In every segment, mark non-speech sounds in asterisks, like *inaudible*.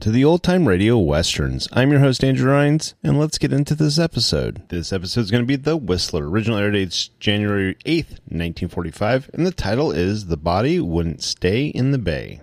To the Old Time Radio Westerns. I'm your host, Andrew Rhynes, and let's get into this episode. This episode is going to be The Whistler. Original air date's January 8th, 1945, and the title is The Body Wouldn't Stay in the Bay.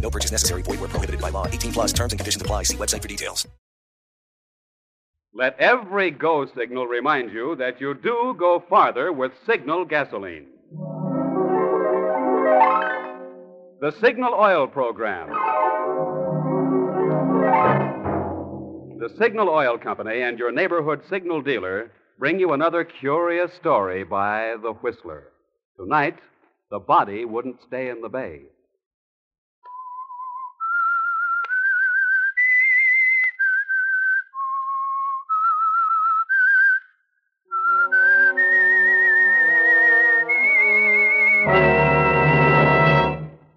No purchase necessary. Void were prohibited by law. 18 plus terms and conditions apply. See website for details. Let every go signal remind you that you do go farther with Signal gasoline. The Signal Oil Program. The Signal Oil Company and your neighborhood signal dealer bring you another curious story by The Whistler. Tonight, the body wouldn't stay in the bay.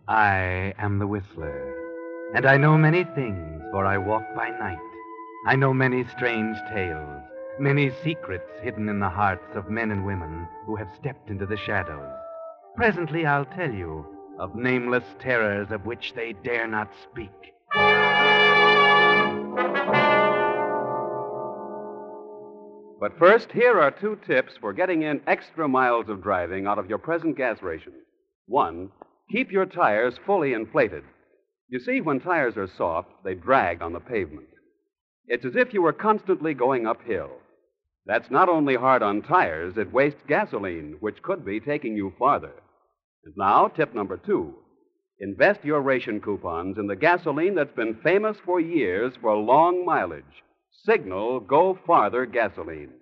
I am the Whistler, and I know many things, for I walk by night. I know many strange tales, many secrets hidden in the hearts of men and women who have stepped into the shadows. Presently I'll tell you of nameless terrors of which they dare not speak. But first, here are two tips for getting in extra miles of driving out of your present gas ration. One, keep your tires fully inflated. You see, when tires are soft, they drag on the pavement. It's as if you were constantly going uphill. That's not only hard on tires, it wastes gasoline, which could be taking you farther. And now, tip number two invest your ration coupons in the gasoline that's been famous for years for long mileage Signal Go Farther gasoline.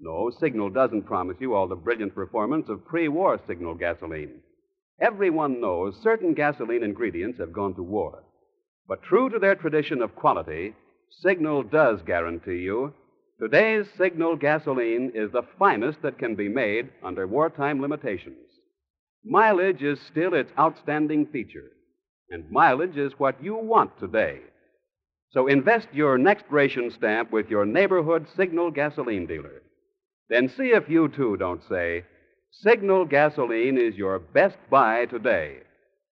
No, Signal doesn't promise you all the brilliant performance of pre war Signal gasoline. Everyone knows certain gasoline ingredients have gone to war. But true to their tradition of quality, Signal does guarantee you today's Signal gasoline is the finest that can be made under wartime limitations. Mileage is still its outstanding feature, and mileage is what you want today. So invest your next ration stamp with your neighborhood Signal gasoline dealer. Then see if you too don't say, Signal gasoline is your best buy today.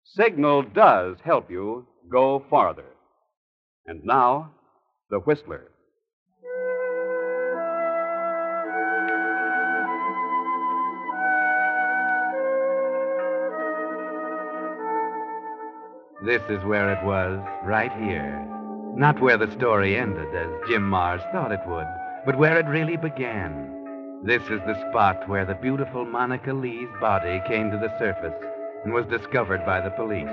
Signal does help you go farther. And now, the Whistler. This is where it was, right here. Not where the story ended, as Jim Mars thought it would, but where it really began. This is the spot where the beautiful Monica Lee's body came to the surface and was discovered by the police.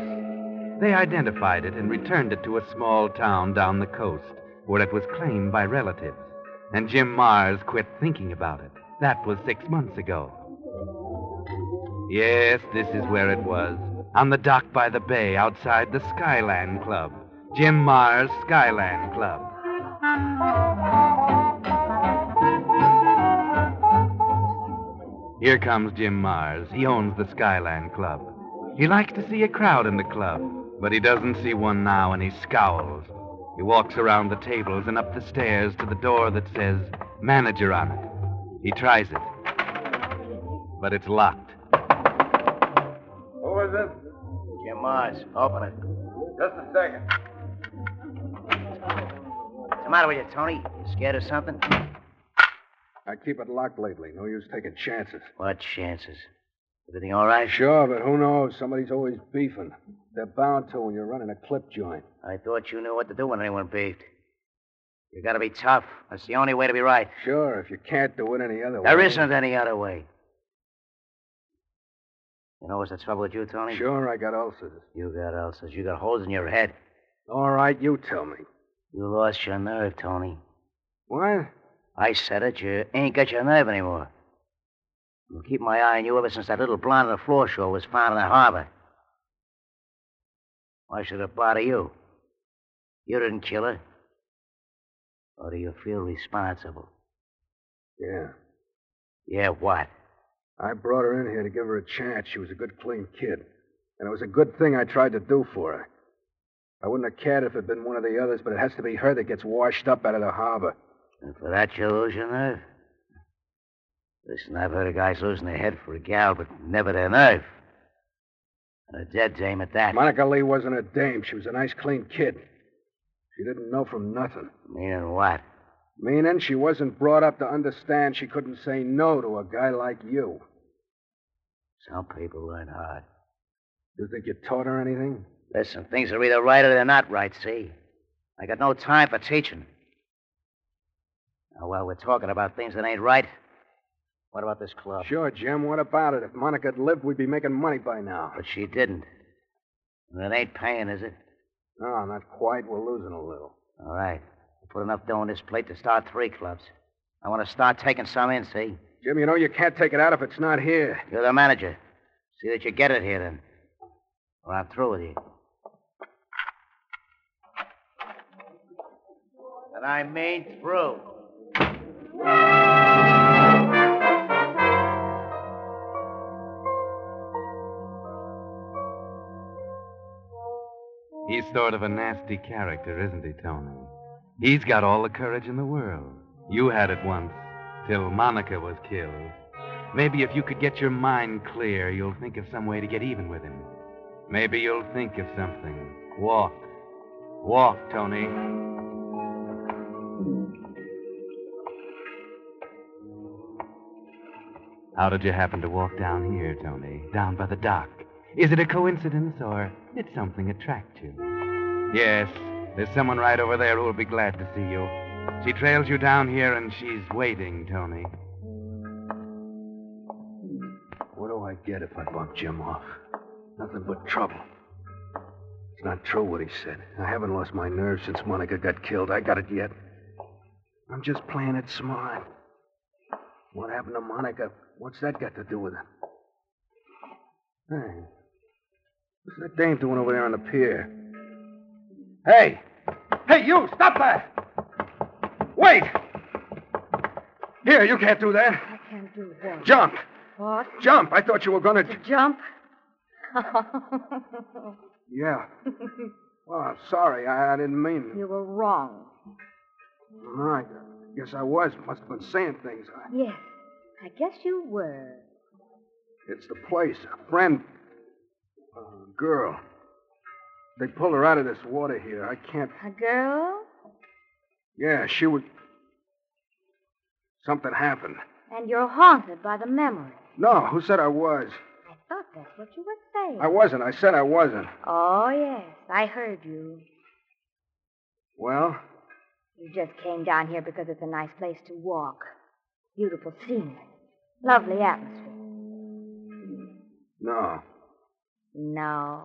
They identified it and returned it to a small town down the coast where it was claimed by relatives. And Jim Mars quit thinking about it. That was six months ago. Yes, this is where it was. On the dock by the bay outside the Skyland Club. Jim Mars Skyland Club. Here comes Jim Mars. He owns the Skyland Club. He likes to see a crowd in the club, but he doesn't see one now and he scowls. He walks around the tables and up the stairs to the door that says manager on it. He tries it, but it's locked. Who is it? Jim Mars. Open it. Just a second. What's the matter with you, Tony? You scared of something? I keep it locked lately. No use taking chances. What chances? Everything all right? Sure, but who knows? Somebody's always beefing. They're bound to when you're running a clip joint. I thought you knew what to do when anyone beefed. You gotta be tough. That's the only way to be right. Sure, if you can't do it any other way. There isn't any other way. You know what's the trouble with you, Tony? Sure, I got ulcers. You got ulcers. You got holes in your head. All right, you tell me. You lost your nerve, Tony. What? I said it. You ain't got your nerve anymore. I'll keep my eye on you ever since that little blonde on the floor show was found in the harbor. Why should it bother you? You didn't kill her. Or do you feel responsible? Yeah. Yeah, what? I brought her in here to give her a chance. She was a good, clean kid. And it was a good thing I tried to do for her. I wouldn't have cared if it had been one of the others, but it has to be her that gets washed up out of the harbor. And for that you lose your nerve? Listen, I've heard of guys losing their head for a gal, but never their nerve. And a dead dame at that. Monica Lee wasn't a dame. She was a nice, clean kid. She didn't know from nothing. Meaning what? Meaning she wasn't brought up to understand she couldn't say no to a guy like you. Some people learn hard. You think you taught her anything? Listen, things are either right or they're not right, see? I got no time for teaching. Now, while we're talking about things that ain't right, what about this club? Sure, Jim. What about it? If Monica had lived, we'd be making money by now. But she didn't. And it ain't paying, is it? No, not quite. We're losing a little. All right. We'll put enough dough on this plate to start three clubs. I want to start taking some in, see? Jim, you know you can't take it out if it's not here. You're the manager. See that you get it here, then. Or I'm through with you. And I mean through. He's sort of a nasty character, isn't he, Tony? He's got all the courage in the world. You had it once, till Monica was killed. Maybe if you could get your mind clear, you'll think of some way to get even with him. Maybe you'll think of something. Walk. Walk, Tony. How did you happen to walk down here, Tony? Down by the dock? Is it a coincidence, or did something attract you? Yes, there's someone right over there who will be glad to see you. She trails you down here, and she's waiting, Tony. What do I get if I bump Jim off? Nothing but trouble. It's not true what he said. I haven't lost my nerve since Monica got killed. I got it yet. I'm just playing it smart. What happened to Monica? What's that got to do with it? Hey, what's that dame doing over there on the pier? Hey! Hey, you! Stop that! Wait! Here, you can't do that. I can't do what? Jump! What? Jump! I thought you were going to. Jump? Yeah. *laughs* Oh, I'm sorry. I, I didn't mean. you were wrong. No, I guess I was. Must have been saying things. I... Yes, I guess you were. It's the place. A friend. A girl. They pulled her out of this water here. I can't. A girl? Yeah, she was. Something happened. And you're haunted by the memory. No, who said I was? I thought that's what you were saying. I wasn't. I said I wasn't. Oh, yes, I heard you. Well, You just came down here because it's a nice place to walk. Beautiful scenery. Lovely atmosphere. no. No.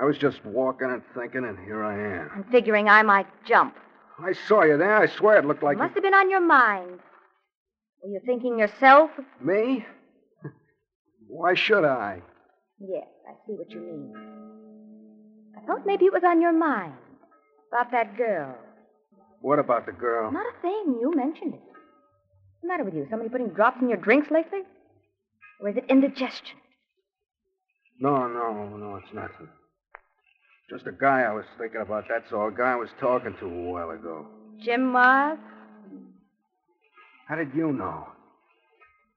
I was just walking and thinking, and here I am. I'm figuring I might jump. I saw you there. I swear it looked like Must have been on your mind. Were you thinking yourself? me. *laughs* Why should I? Yes, I see what you mean. I thought maybe it was on your mind. About that girl. What about the girl? Not a thing. You mentioned it. What's the matter with you? Somebody putting drops in your drinks lately? Or is it indigestion? No, no, no, it's nothing. Just a guy I was thinking about, that's all. A guy I was talking to a while ago. Jim Mars? How did you know?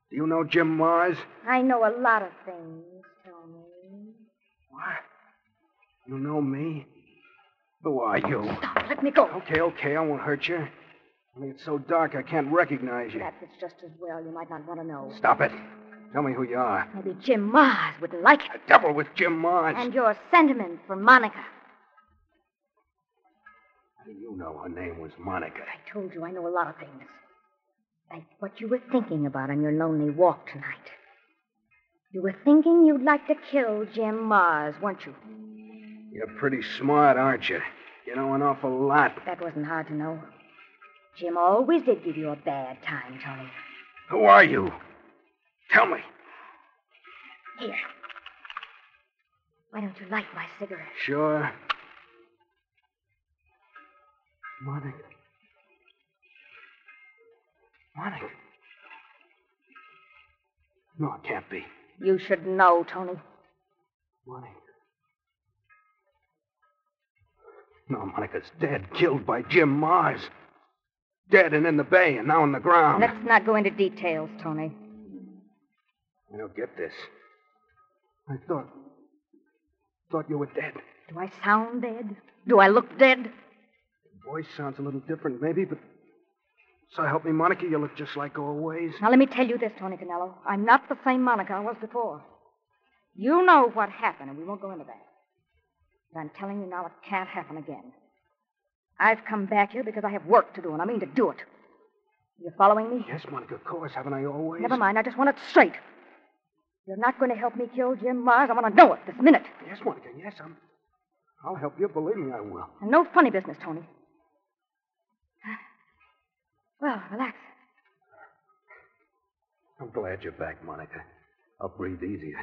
Do you know Jim Mars? I know a lot of things, Tony. What? You know me? Who are you? Stop, let me go. Okay, okay, I won't hurt you. Only it's so dark I can't recognize you. Perhaps it's just as well. You might not want to know. Stop it. Tell me who you are. Maybe Jim Mars wouldn't like it. The devil with Jim Mars. And your sentiment for Monica. How do you know her name was Monica? I told you I know a lot of things. Like what you were thinking about on your lonely walk tonight. You were thinking you'd like to kill Jim Mars, weren't you? You're pretty smart, aren't you? You know an awful lot. That wasn't hard to know. Jim always did give you a bad time, Tony. Who are you? Tell me. Here. Why don't you light my cigarette? Sure. Monica. Monica. No, it can't be. You should know, Tony. Monica. No, Monica's dead, killed by Jim Mars. Dead and in the bay and now on the ground. Let's not go into details, Tony. I don't get this. I thought. thought you were dead. Do I sound dead? Do I look dead? Your voice sounds a little different, maybe, but. So help me, Monica, you look just like always. Now, let me tell you this, Tony Canello. I'm not the same Monica I was before. You know what happened, and we won't go into that. But I'm telling you now, it can't happen again. I've come back here because I have work to do, and I mean to do it. You following me? Yes, Monica, of course. Haven't I always? Never mind. I just want it straight. You're not going to help me kill Jim Mars. I want to know it this minute. Yes, Monica, yes, I'm. I'll help you. Believe me, I will. And no funny business, Tony. Well, relax. I'm glad you're back, Monica. I'll breathe easier.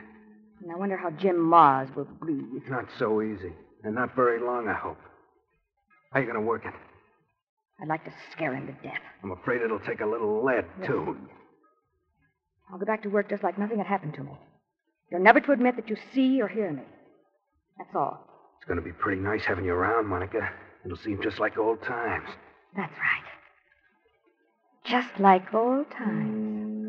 And I wonder how Jim Mars will breathe. Not so easy. And not very long, I hope. How are you going to work it? I'd like to scare him to death. I'm afraid it'll take a little lead, too. I'll go back to work just like nothing had happened to me. You're never to admit that you see or hear me. That's all. It's going to be pretty nice having you around, Monica. It'll seem just like old times. That's right. Just like old times.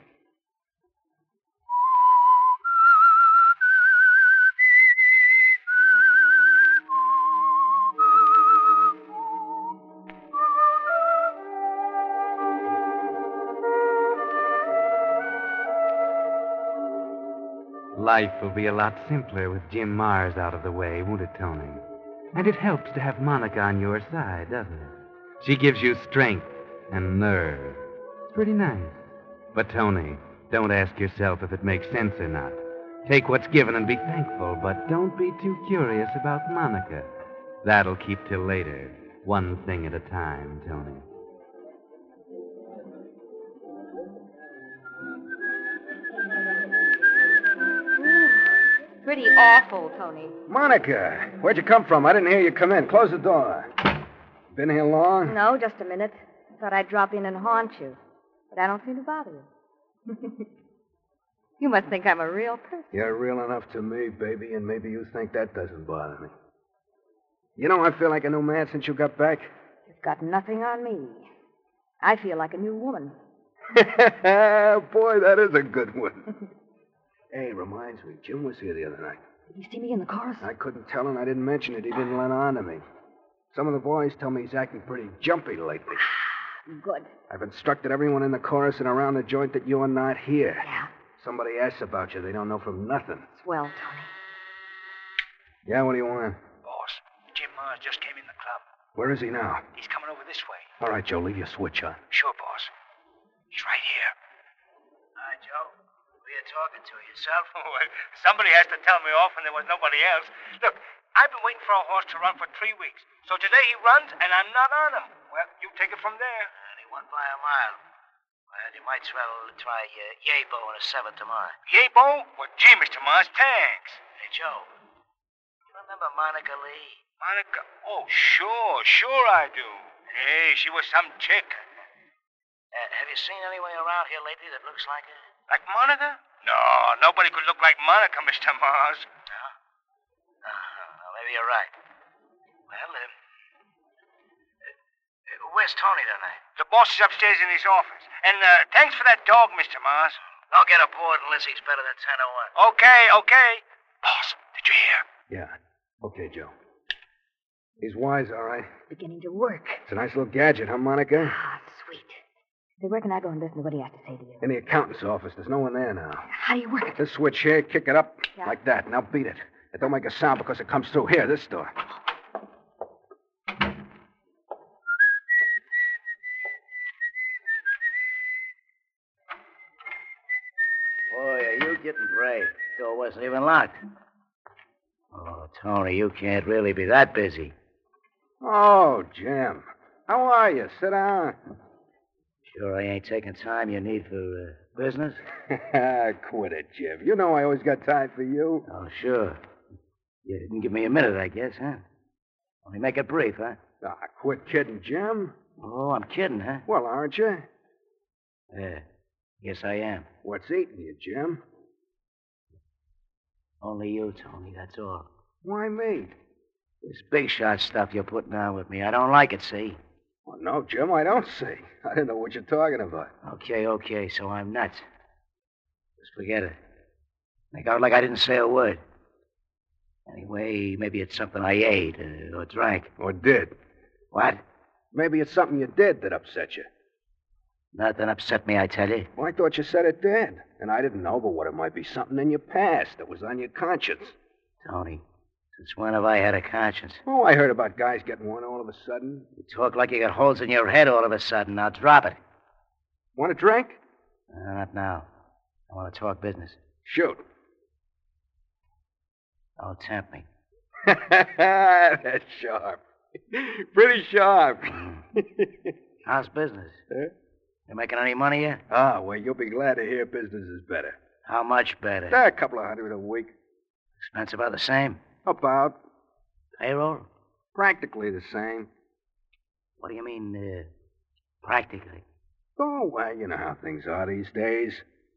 Life will be a lot simpler with Jim Mars out of the way, won't it, Tony? And it helps to have Monica on your side, doesn't it? She gives you strength and nerve. It's pretty nice. But, Tony, don't ask yourself if it makes sense or not. Take what's given and be thankful, but don't be too curious about Monica. That'll keep till later. One thing at a time, Tony. Pretty awful, Tony. Monica, where'd you come from? I didn't hear you come in. Close the door. Been here long? No, just a minute. Thought I'd drop in and haunt you. But I don't seem to bother you. *laughs* you must think I'm a real person. You're real enough to me, baby, and maybe you think that doesn't bother me. You know, I feel like a new man since you got back. You've got nothing on me. I feel like a new woman. *laughs* Boy, that is a good one. *laughs* Hey, reminds me, Jim was here the other night. Did you see me in the chorus? I couldn't tell, and I didn't mention it. He didn't let on to me. Some of the boys tell me he's acting pretty jumpy lately. *sighs* Good. I've instructed everyone in the chorus and around the joint that you're not here. Yeah. Somebody asks about you. They don't know from nothing. Swell, Tony. Yeah, what do you want? Boss, Jim Mars just came in the club. Where is he now? He's coming over this way. All right, Joe, leave your switch on. Sure, boss. He's right here. Hi, Joe. Who are you talking to? Yourself? *laughs* well, somebody has to tell me off when there was nobody else. Look, I've been waiting for a horse to run for three weeks. So today he runs, and I'm not on him. Well, you take it from there. And he won by a mile. Well, you might as well try uh, Yabo in a seven tomorrow. Yabo? Well, gee, Mr. Mars, thanks. Hey, Joe. You remember Monica Lee? Monica? Oh, sure, sure I do. Hey, she was some chick. Uh, have you seen anyone around here lately that looks like her? Like Monica? No, nobody could look like Monica, *laughs* Mr. Mars. No? Uh, maybe you're right. Well, uh, uh, where's Tony tonight? The boss is upstairs in his office. And uh, thanks for that dog, Mr. Mars. Don't get aboard unless he's better than 10 01. Okay, okay. Boss, did you hear? Yeah. Okay, Joe. He's wise, all right. Beginning to work. It's a nice little gadget, huh, Monica? Ah, sweet. Say, where can I go and listen to what he has to say to you? In the accountant's office. There's no one there now. How do you work it? This switch here, kick it up Yeah. like that. Now beat it. It don't make a sound because it comes through here, this door. Boy, are you getting brave. Door wasn't even locked. Oh, Tony, you can't really be that busy. Oh, Jim. How are you? Sit down. Sure, I ain't taking time you need for uh, business? *laughs* Quit it, Jim. You know I always got time for you. Oh, sure. You didn't give me a minute, I guess, huh? Only make it brief, huh? Ah, quit kidding, Jim. Oh, I'm kidding, huh? Well, aren't you? Yeah, yes, I am. What's eating you, Jim? Only you, Tony, that's all. Why me? This big shot stuff you're putting on with me, I don't like it, see? Well, no, Jim, I don't see. *laughs* I didn't know what you're talking about. Okay, okay, so I'm nuts. Just forget it. Make out like I didn't say a word. Anyway, maybe it's something I ate uh, or drank. Or did. What? Maybe it's something you did that upset you. Nothing upset me, I tell you. Well, I thought you said it did. And I didn't know but what it might be something in your past that was on your conscience. Tony, since when have I had a conscience? Oh, I heard about guys getting one all of a sudden. You talk like you got holes in your head all of a sudden. Now drop it. Want a drink? Uh, not now. I want to talk business. Shoot. Don't tempt me. *laughs* That's sharp. Pretty sharp. *clears throat* How's business? Huh? You making any money yet? Ah, well, you'll be glad to hear business is better. How much better? Ah, a couple of hundred a week. Expense about the same. About. Payroll? Practically the same. What do you mean, uh, practically? Oh, well, you know how things are these days.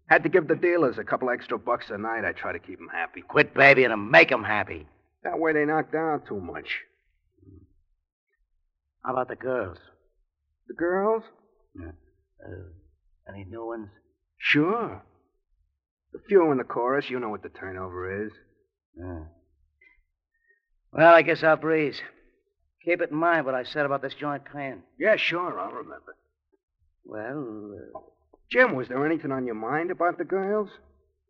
Had to give the dealers a couple extra bucks a night. I try to keep 'em happy. Quit babying them. Make 'em happy. That way they knock down too much. How about the girls? The girls? Yeah. Uh, any new ones? Sure. The few in the chorus, you know what the turnover is. Yeah. Well, I guess I'll breeze. Keep it in mind what I said about this joint paying. Yeah, sure, I'll remember. Well, uh, Jim, was there anything on your mind about the girls?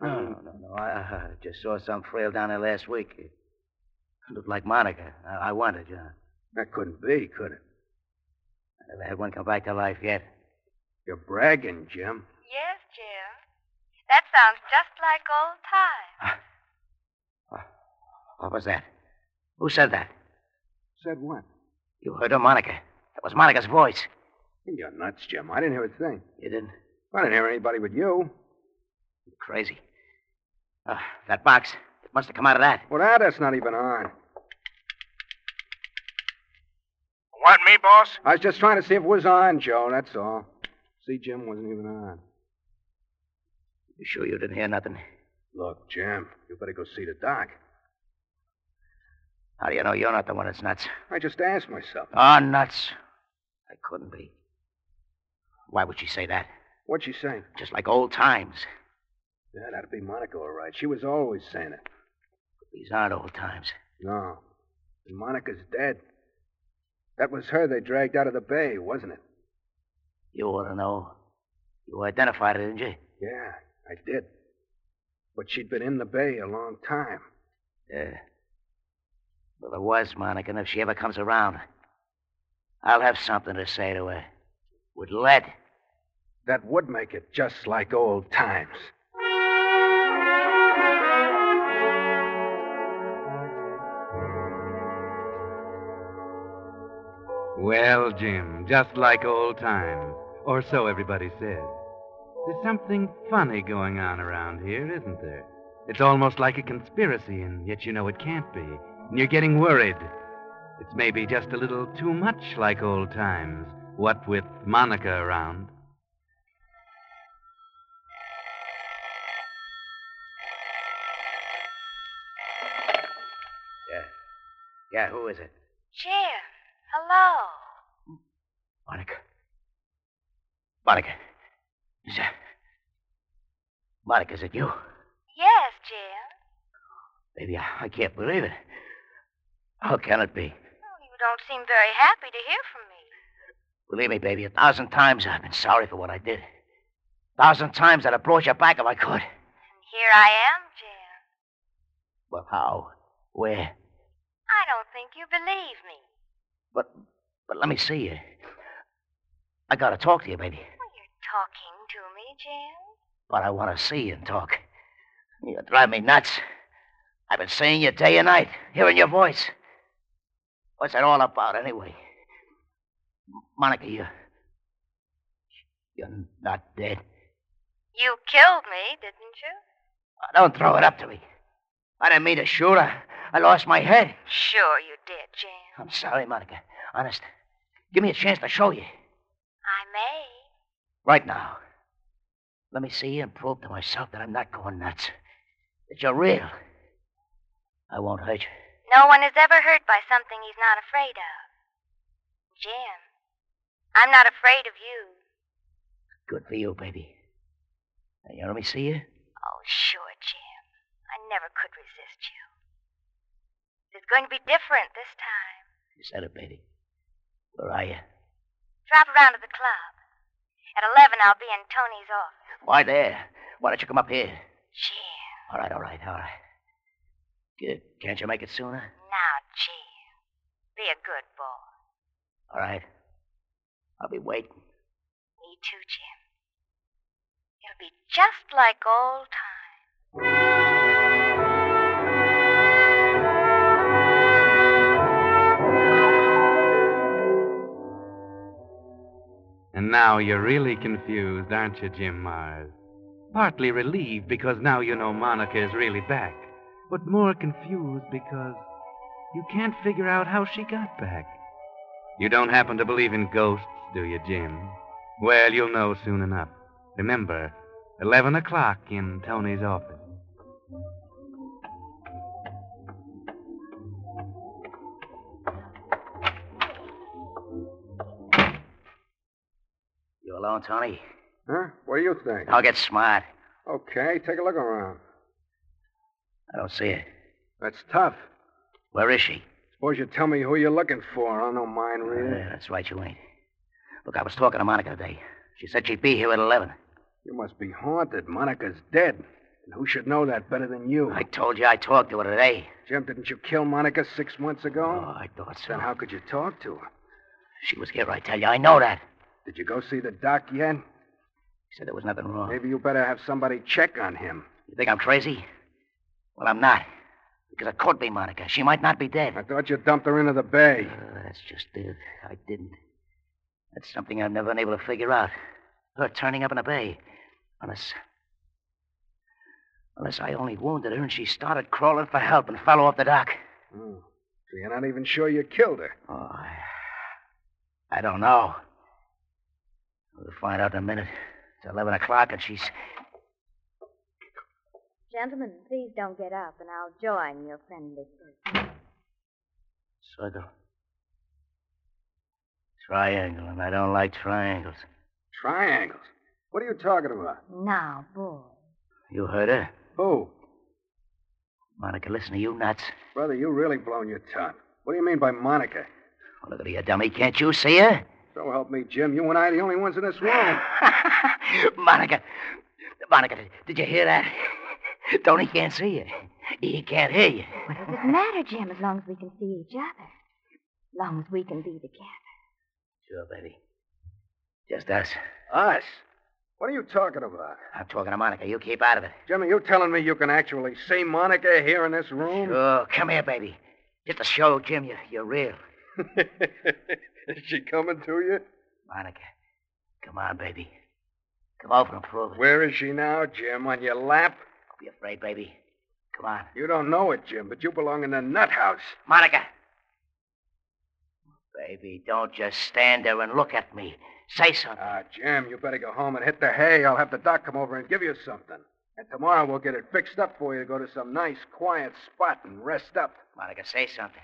I no, mean, no, no, no. I, I just saw some frail down there last week. It looked like Monica. I, I wanted, you. That couldn't be, could it? I never had one come back to life yet. You're bragging, Jim. Yes, Jim. That sounds just like old times. Ah, ah, what was that? Who said that? Said what? You heard her, Monica. That was Monica's voice. You're nuts, Jim. I didn't hear a thing. You didn't? I didn't hear anybody but you. You're crazy. Uh, that box. It must have come out of that. Well, that, that's not even on. What, me, boss? I was just trying to see if it was on, Joe, that's all. See, Jim wasn't even on. You sure you didn't hear nothing? Look, Jim, you better go see the doc. How do you know you're not the one that's nuts? I just asked myself. Oh, nuts. I couldn't be. Why would she say that? What'd she say? Just like old times. Yeah, that'd be Monica, all right. She was always saying it. These aren't old times. No. And Monica's dead. That was her they dragged out of the bay, wasn't it? You ought to know. You identified her, didn't you? Yeah, I did. But she'd been in the bay a long time. Yeah. Well, there was Monica, and if she ever comes around, I'll have something to say to her. With lead. That would make it just like old times. Well, Jim, just like old times. Or so everybody says. There's something funny going on around here, isn't there? It's almost like a conspiracy, and yet you know it can't be. And you're getting worried. It's maybe just a little too much like old times, what with Monica around. Yeah. Yeah, who is it? Jim, hello. Monica. Monica. Is that. Monica, is it you? Yes, Jim. Baby, I, I can't believe it. How can it be? You don't seem very happy to hear from me. Believe me, baby, a thousand times I've been sorry for what I did. A thousand times I'd have brought you back if I could. And here I am, Jim. But how? Where? I don't think you believe me. But but let me see you. I gotta talk to you, baby. You're talking to me, Jim. But I want to see you and talk. You drive me nuts. I've been seeing you day and night, hearing your voice. What's it all about, anyway? Monica, you. You're not dead. You killed me, didn't you? Oh, don't throw it up to me. I didn't mean to shoot. I, I lost my head. Sure you did, Jim. I'm sorry, Monica. Honest. Give me a chance to show you. I may. Right now. Let me see you and prove to myself that I'm not going nuts. That you're real. I won't hurt you. No one is ever hurt by something he's not afraid of. Jim, I'm not afraid of you. Good for you, baby. Now, you let me see you? Oh, sure, Jim. I never could resist you. It's going to be different this time. You said it, baby. Where are you? Drop around to the club. At 11, I'll be in Tony's office. Why there? Why don't you come up here? Jim. All right, all right, all right. Good. Can't you make it sooner? Now, Jim. Be a good boy. All right. I'll be waiting. Me too, Jim. It'll be just like old times. And now you're really confused, aren't you, Jim Mars? Partly relieved because now you know Monica is really back, but more confused because you can't figure out how she got back. You don't happen to believe in ghosts, do you, Jim? Well, you'll know soon enough. Remember, 11 o'clock in Tony's office. You alone, Tony? Huh? What do you think? I'll get smart. Okay, take a look around. I don't see her. That's tough. Where is she? Suppose you tell me who you're looking for. I don't mind really. Yeah, that's right, you ain't. Look, I was talking to Monica today. She said she'd be here at 11. You must be haunted. Monica's dead. And who should know that better than you? I told you I talked to her today. Jim, didn't you kill Monica six months ago? Oh, I thought so. Then how could you talk to her? She was here, I tell you. I know that. Did you go see the doc yet? He said there was nothing wrong. Maybe you better have somebody check on him. You think I'm crazy? Well, I'm not. Because it could be Monica. She might not be dead. I thought you dumped her into the bay. Uh, that's just it. I didn't. That's something I've never been able to figure out. Her turning up in the bay. Unless. Unless I only wounded her and she started crawling for help and fell off the dock. Oh. So you're not even sure you killed her? Oh, I, I don't know. We'll find out in a minute. It's 11 o'clock and she's. Gentlemen, please don't get up, and I'll join your friendly circle. Circle. Triangle, and I don't like triangles. Triangles? What are you talking about? Now, boy. You heard her? Who? Monica, listen to you nuts. Brother, you really blown your top. What do you mean by Monica? Oh, look at you, dummy. Can't you see her? So help me, Jim. You and I are the only ones in this room. *laughs* Monica. Monica, did, did you hear that? Tony can't see you. He can't hear you. What does it matter, Jim, as long as we can see each other? As long as we can be together. Sure, baby. Just us. Us? What are you talking about? I'm talking to Monica. You keep out of it. Jimmy, you telling me you can actually see Monica here in this room? Sure. Come here, baby. Just to show Jim you, you're real. *laughs* Is she coming to you? Monica, come on, baby. Come over and prove it. Where is she now, Jim? On your lap? Be afraid, baby. Come on. You don't know it, Jim, but you belong in the nut house. Monica! Baby, don't just stand there and look at me. Say something. Ah, Jim, you better go home and hit the hay. I'll have the doc come over and give you something. And tomorrow we'll get it fixed up for you to go to some nice, quiet spot and rest up. Monica, say something.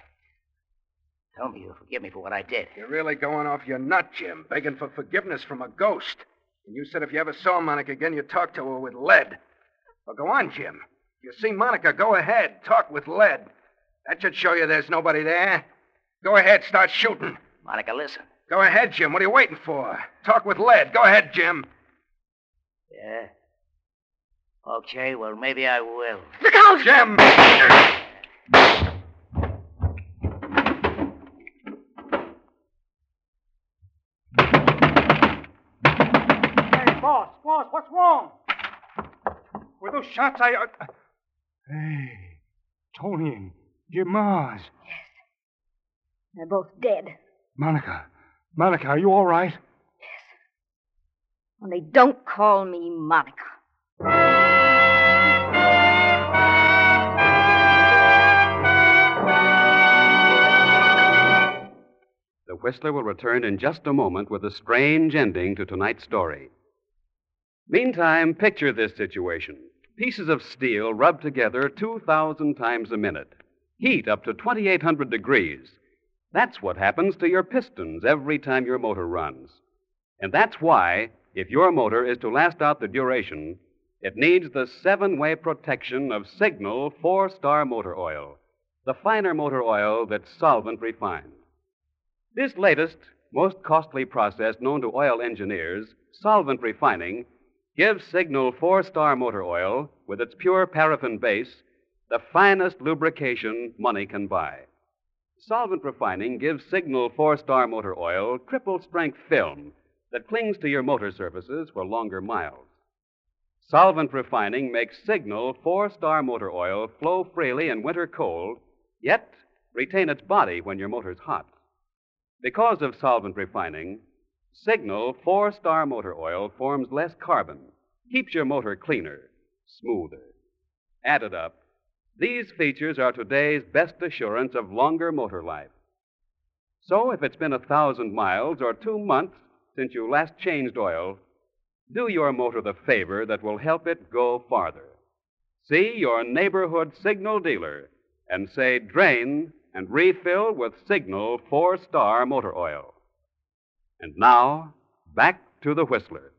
Tell me you'll forgive me for what I did. You're really going off your nut, Jim, begging for forgiveness from a ghost. And you said if you ever saw Monica again, you'd talk to her with lead. Well, go on, Jim. You see Monica, go ahead. Talk with lead. That should show you there's nobody there. Go ahead, start shooting. Monica, listen. Go ahead, Jim. What are you waiting for? Talk with lead. Go ahead, Jim. Yeah? Okay, well, maybe I will. Look out! Jim! Hey, boss, boss, what's wrong? With those shots, I. Uh... Hey, Tony and Jim Mars. Yes. They're both dead. Monica, Monica, are you all right? Yes. Only don't call me Monica. The Whistler will return in just a moment with a strange ending to tonight's story. Meantime, picture this situation pieces of steel rubbed together 2,000 times a minute, heat up to 2,800 degrees. That's what happens to your pistons every time your motor runs. And that's why, if your motor is to last out the duration, it needs the seven way protection of Signal four star motor oil, the finer motor oil that's solvent refined. This latest, most costly process known to oil engineers, solvent refining, gives Signal four star motor oil, with its pure paraffin base, the finest lubrication money can buy. Solvent refining gives Signal four star motor oil triple strength film that clings to your motor surfaces for longer miles. Solvent refining makes Signal four star motor oil flow freely in winter cold, yet retain its body when your motor's hot. Because of solvent refining, Signal four star motor oil forms less carbon, keeps your motor cleaner, smoother. Added up, these features are today's best assurance of longer motor life. So, if it's been a thousand miles or two months since you last changed oil, do your motor the favor that will help it go farther. See your neighborhood signal dealer and say drain and refill with Signal four star motor oil. And now, back to the Whistler.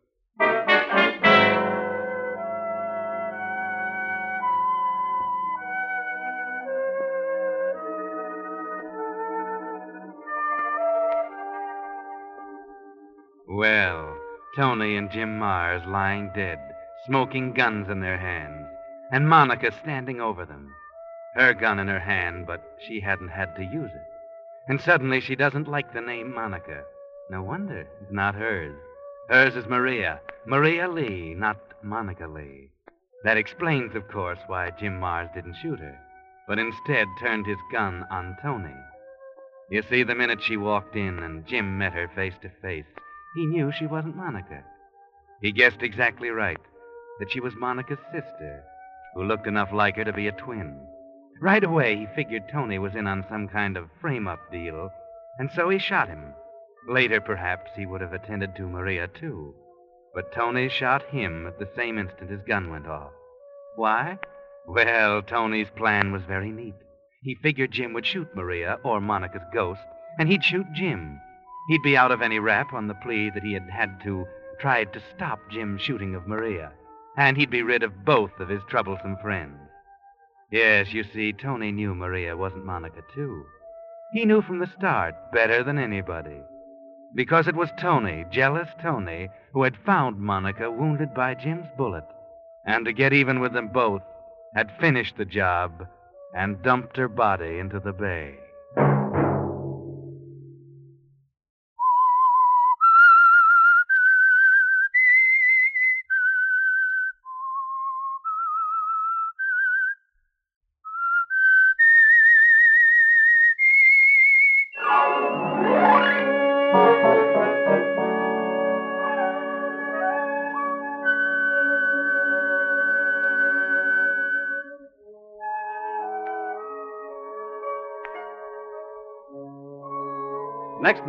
Well, Tony and Jim Mars lying dead, smoking guns in their hands, and Monica standing over them. Her gun in her hand, but she hadn't had to use it. And suddenly she doesn't like the name Monica. No wonder. It's not hers. Hers is Maria. Maria Lee, not Monica Lee. That explains, of course, why Jim Mars didn't shoot her, but instead turned his gun on Tony. You see, the minute she walked in and Jim met her face to face, he knew she wasn't Monica. He guessed exactly right that she was Monica's sister, who looked enough like her to be a twin. Right away, he figured Tony was in on some kind of frame up deal, and so he shot him. Later, perhaps, he would have attended to Maria, too. But Tony shot him at the same instant his gun went off. Why? Well, Tony's plan was very neat. He figured Jim would shoot Maria, or Monica's ghost, and he'd shoot Jim. He'd be out of any rap on the plea that he had had to tried to stop Jim's shooting of Maria. and he'd be rid of both of his troublesome friends. Yes, you see, Tony knew Maria wasn't Monica, too. He knew from the start better than anybody. Because it was Tony, jealous Tony, who had found Monica wounded by Jim's bullet. And to get even with them both, had finished the job and dumped her body into the bay.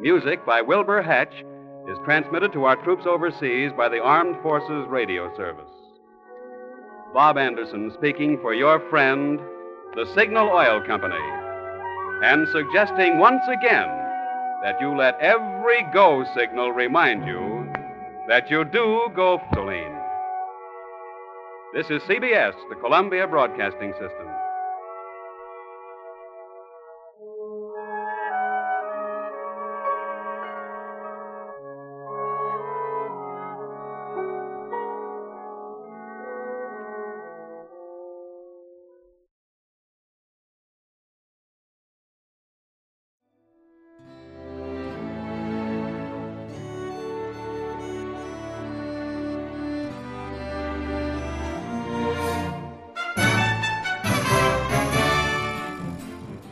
music by Wilbur Hatch, is transmitted to our troops overseas by the Armed Forces Radio Service. Bob Anderson speaking for your friend, the Signal Oil Company, and suggesting once again that you let every go signal remind you that you do go gasoline. This is CBS, the Columbia Broadcasting System.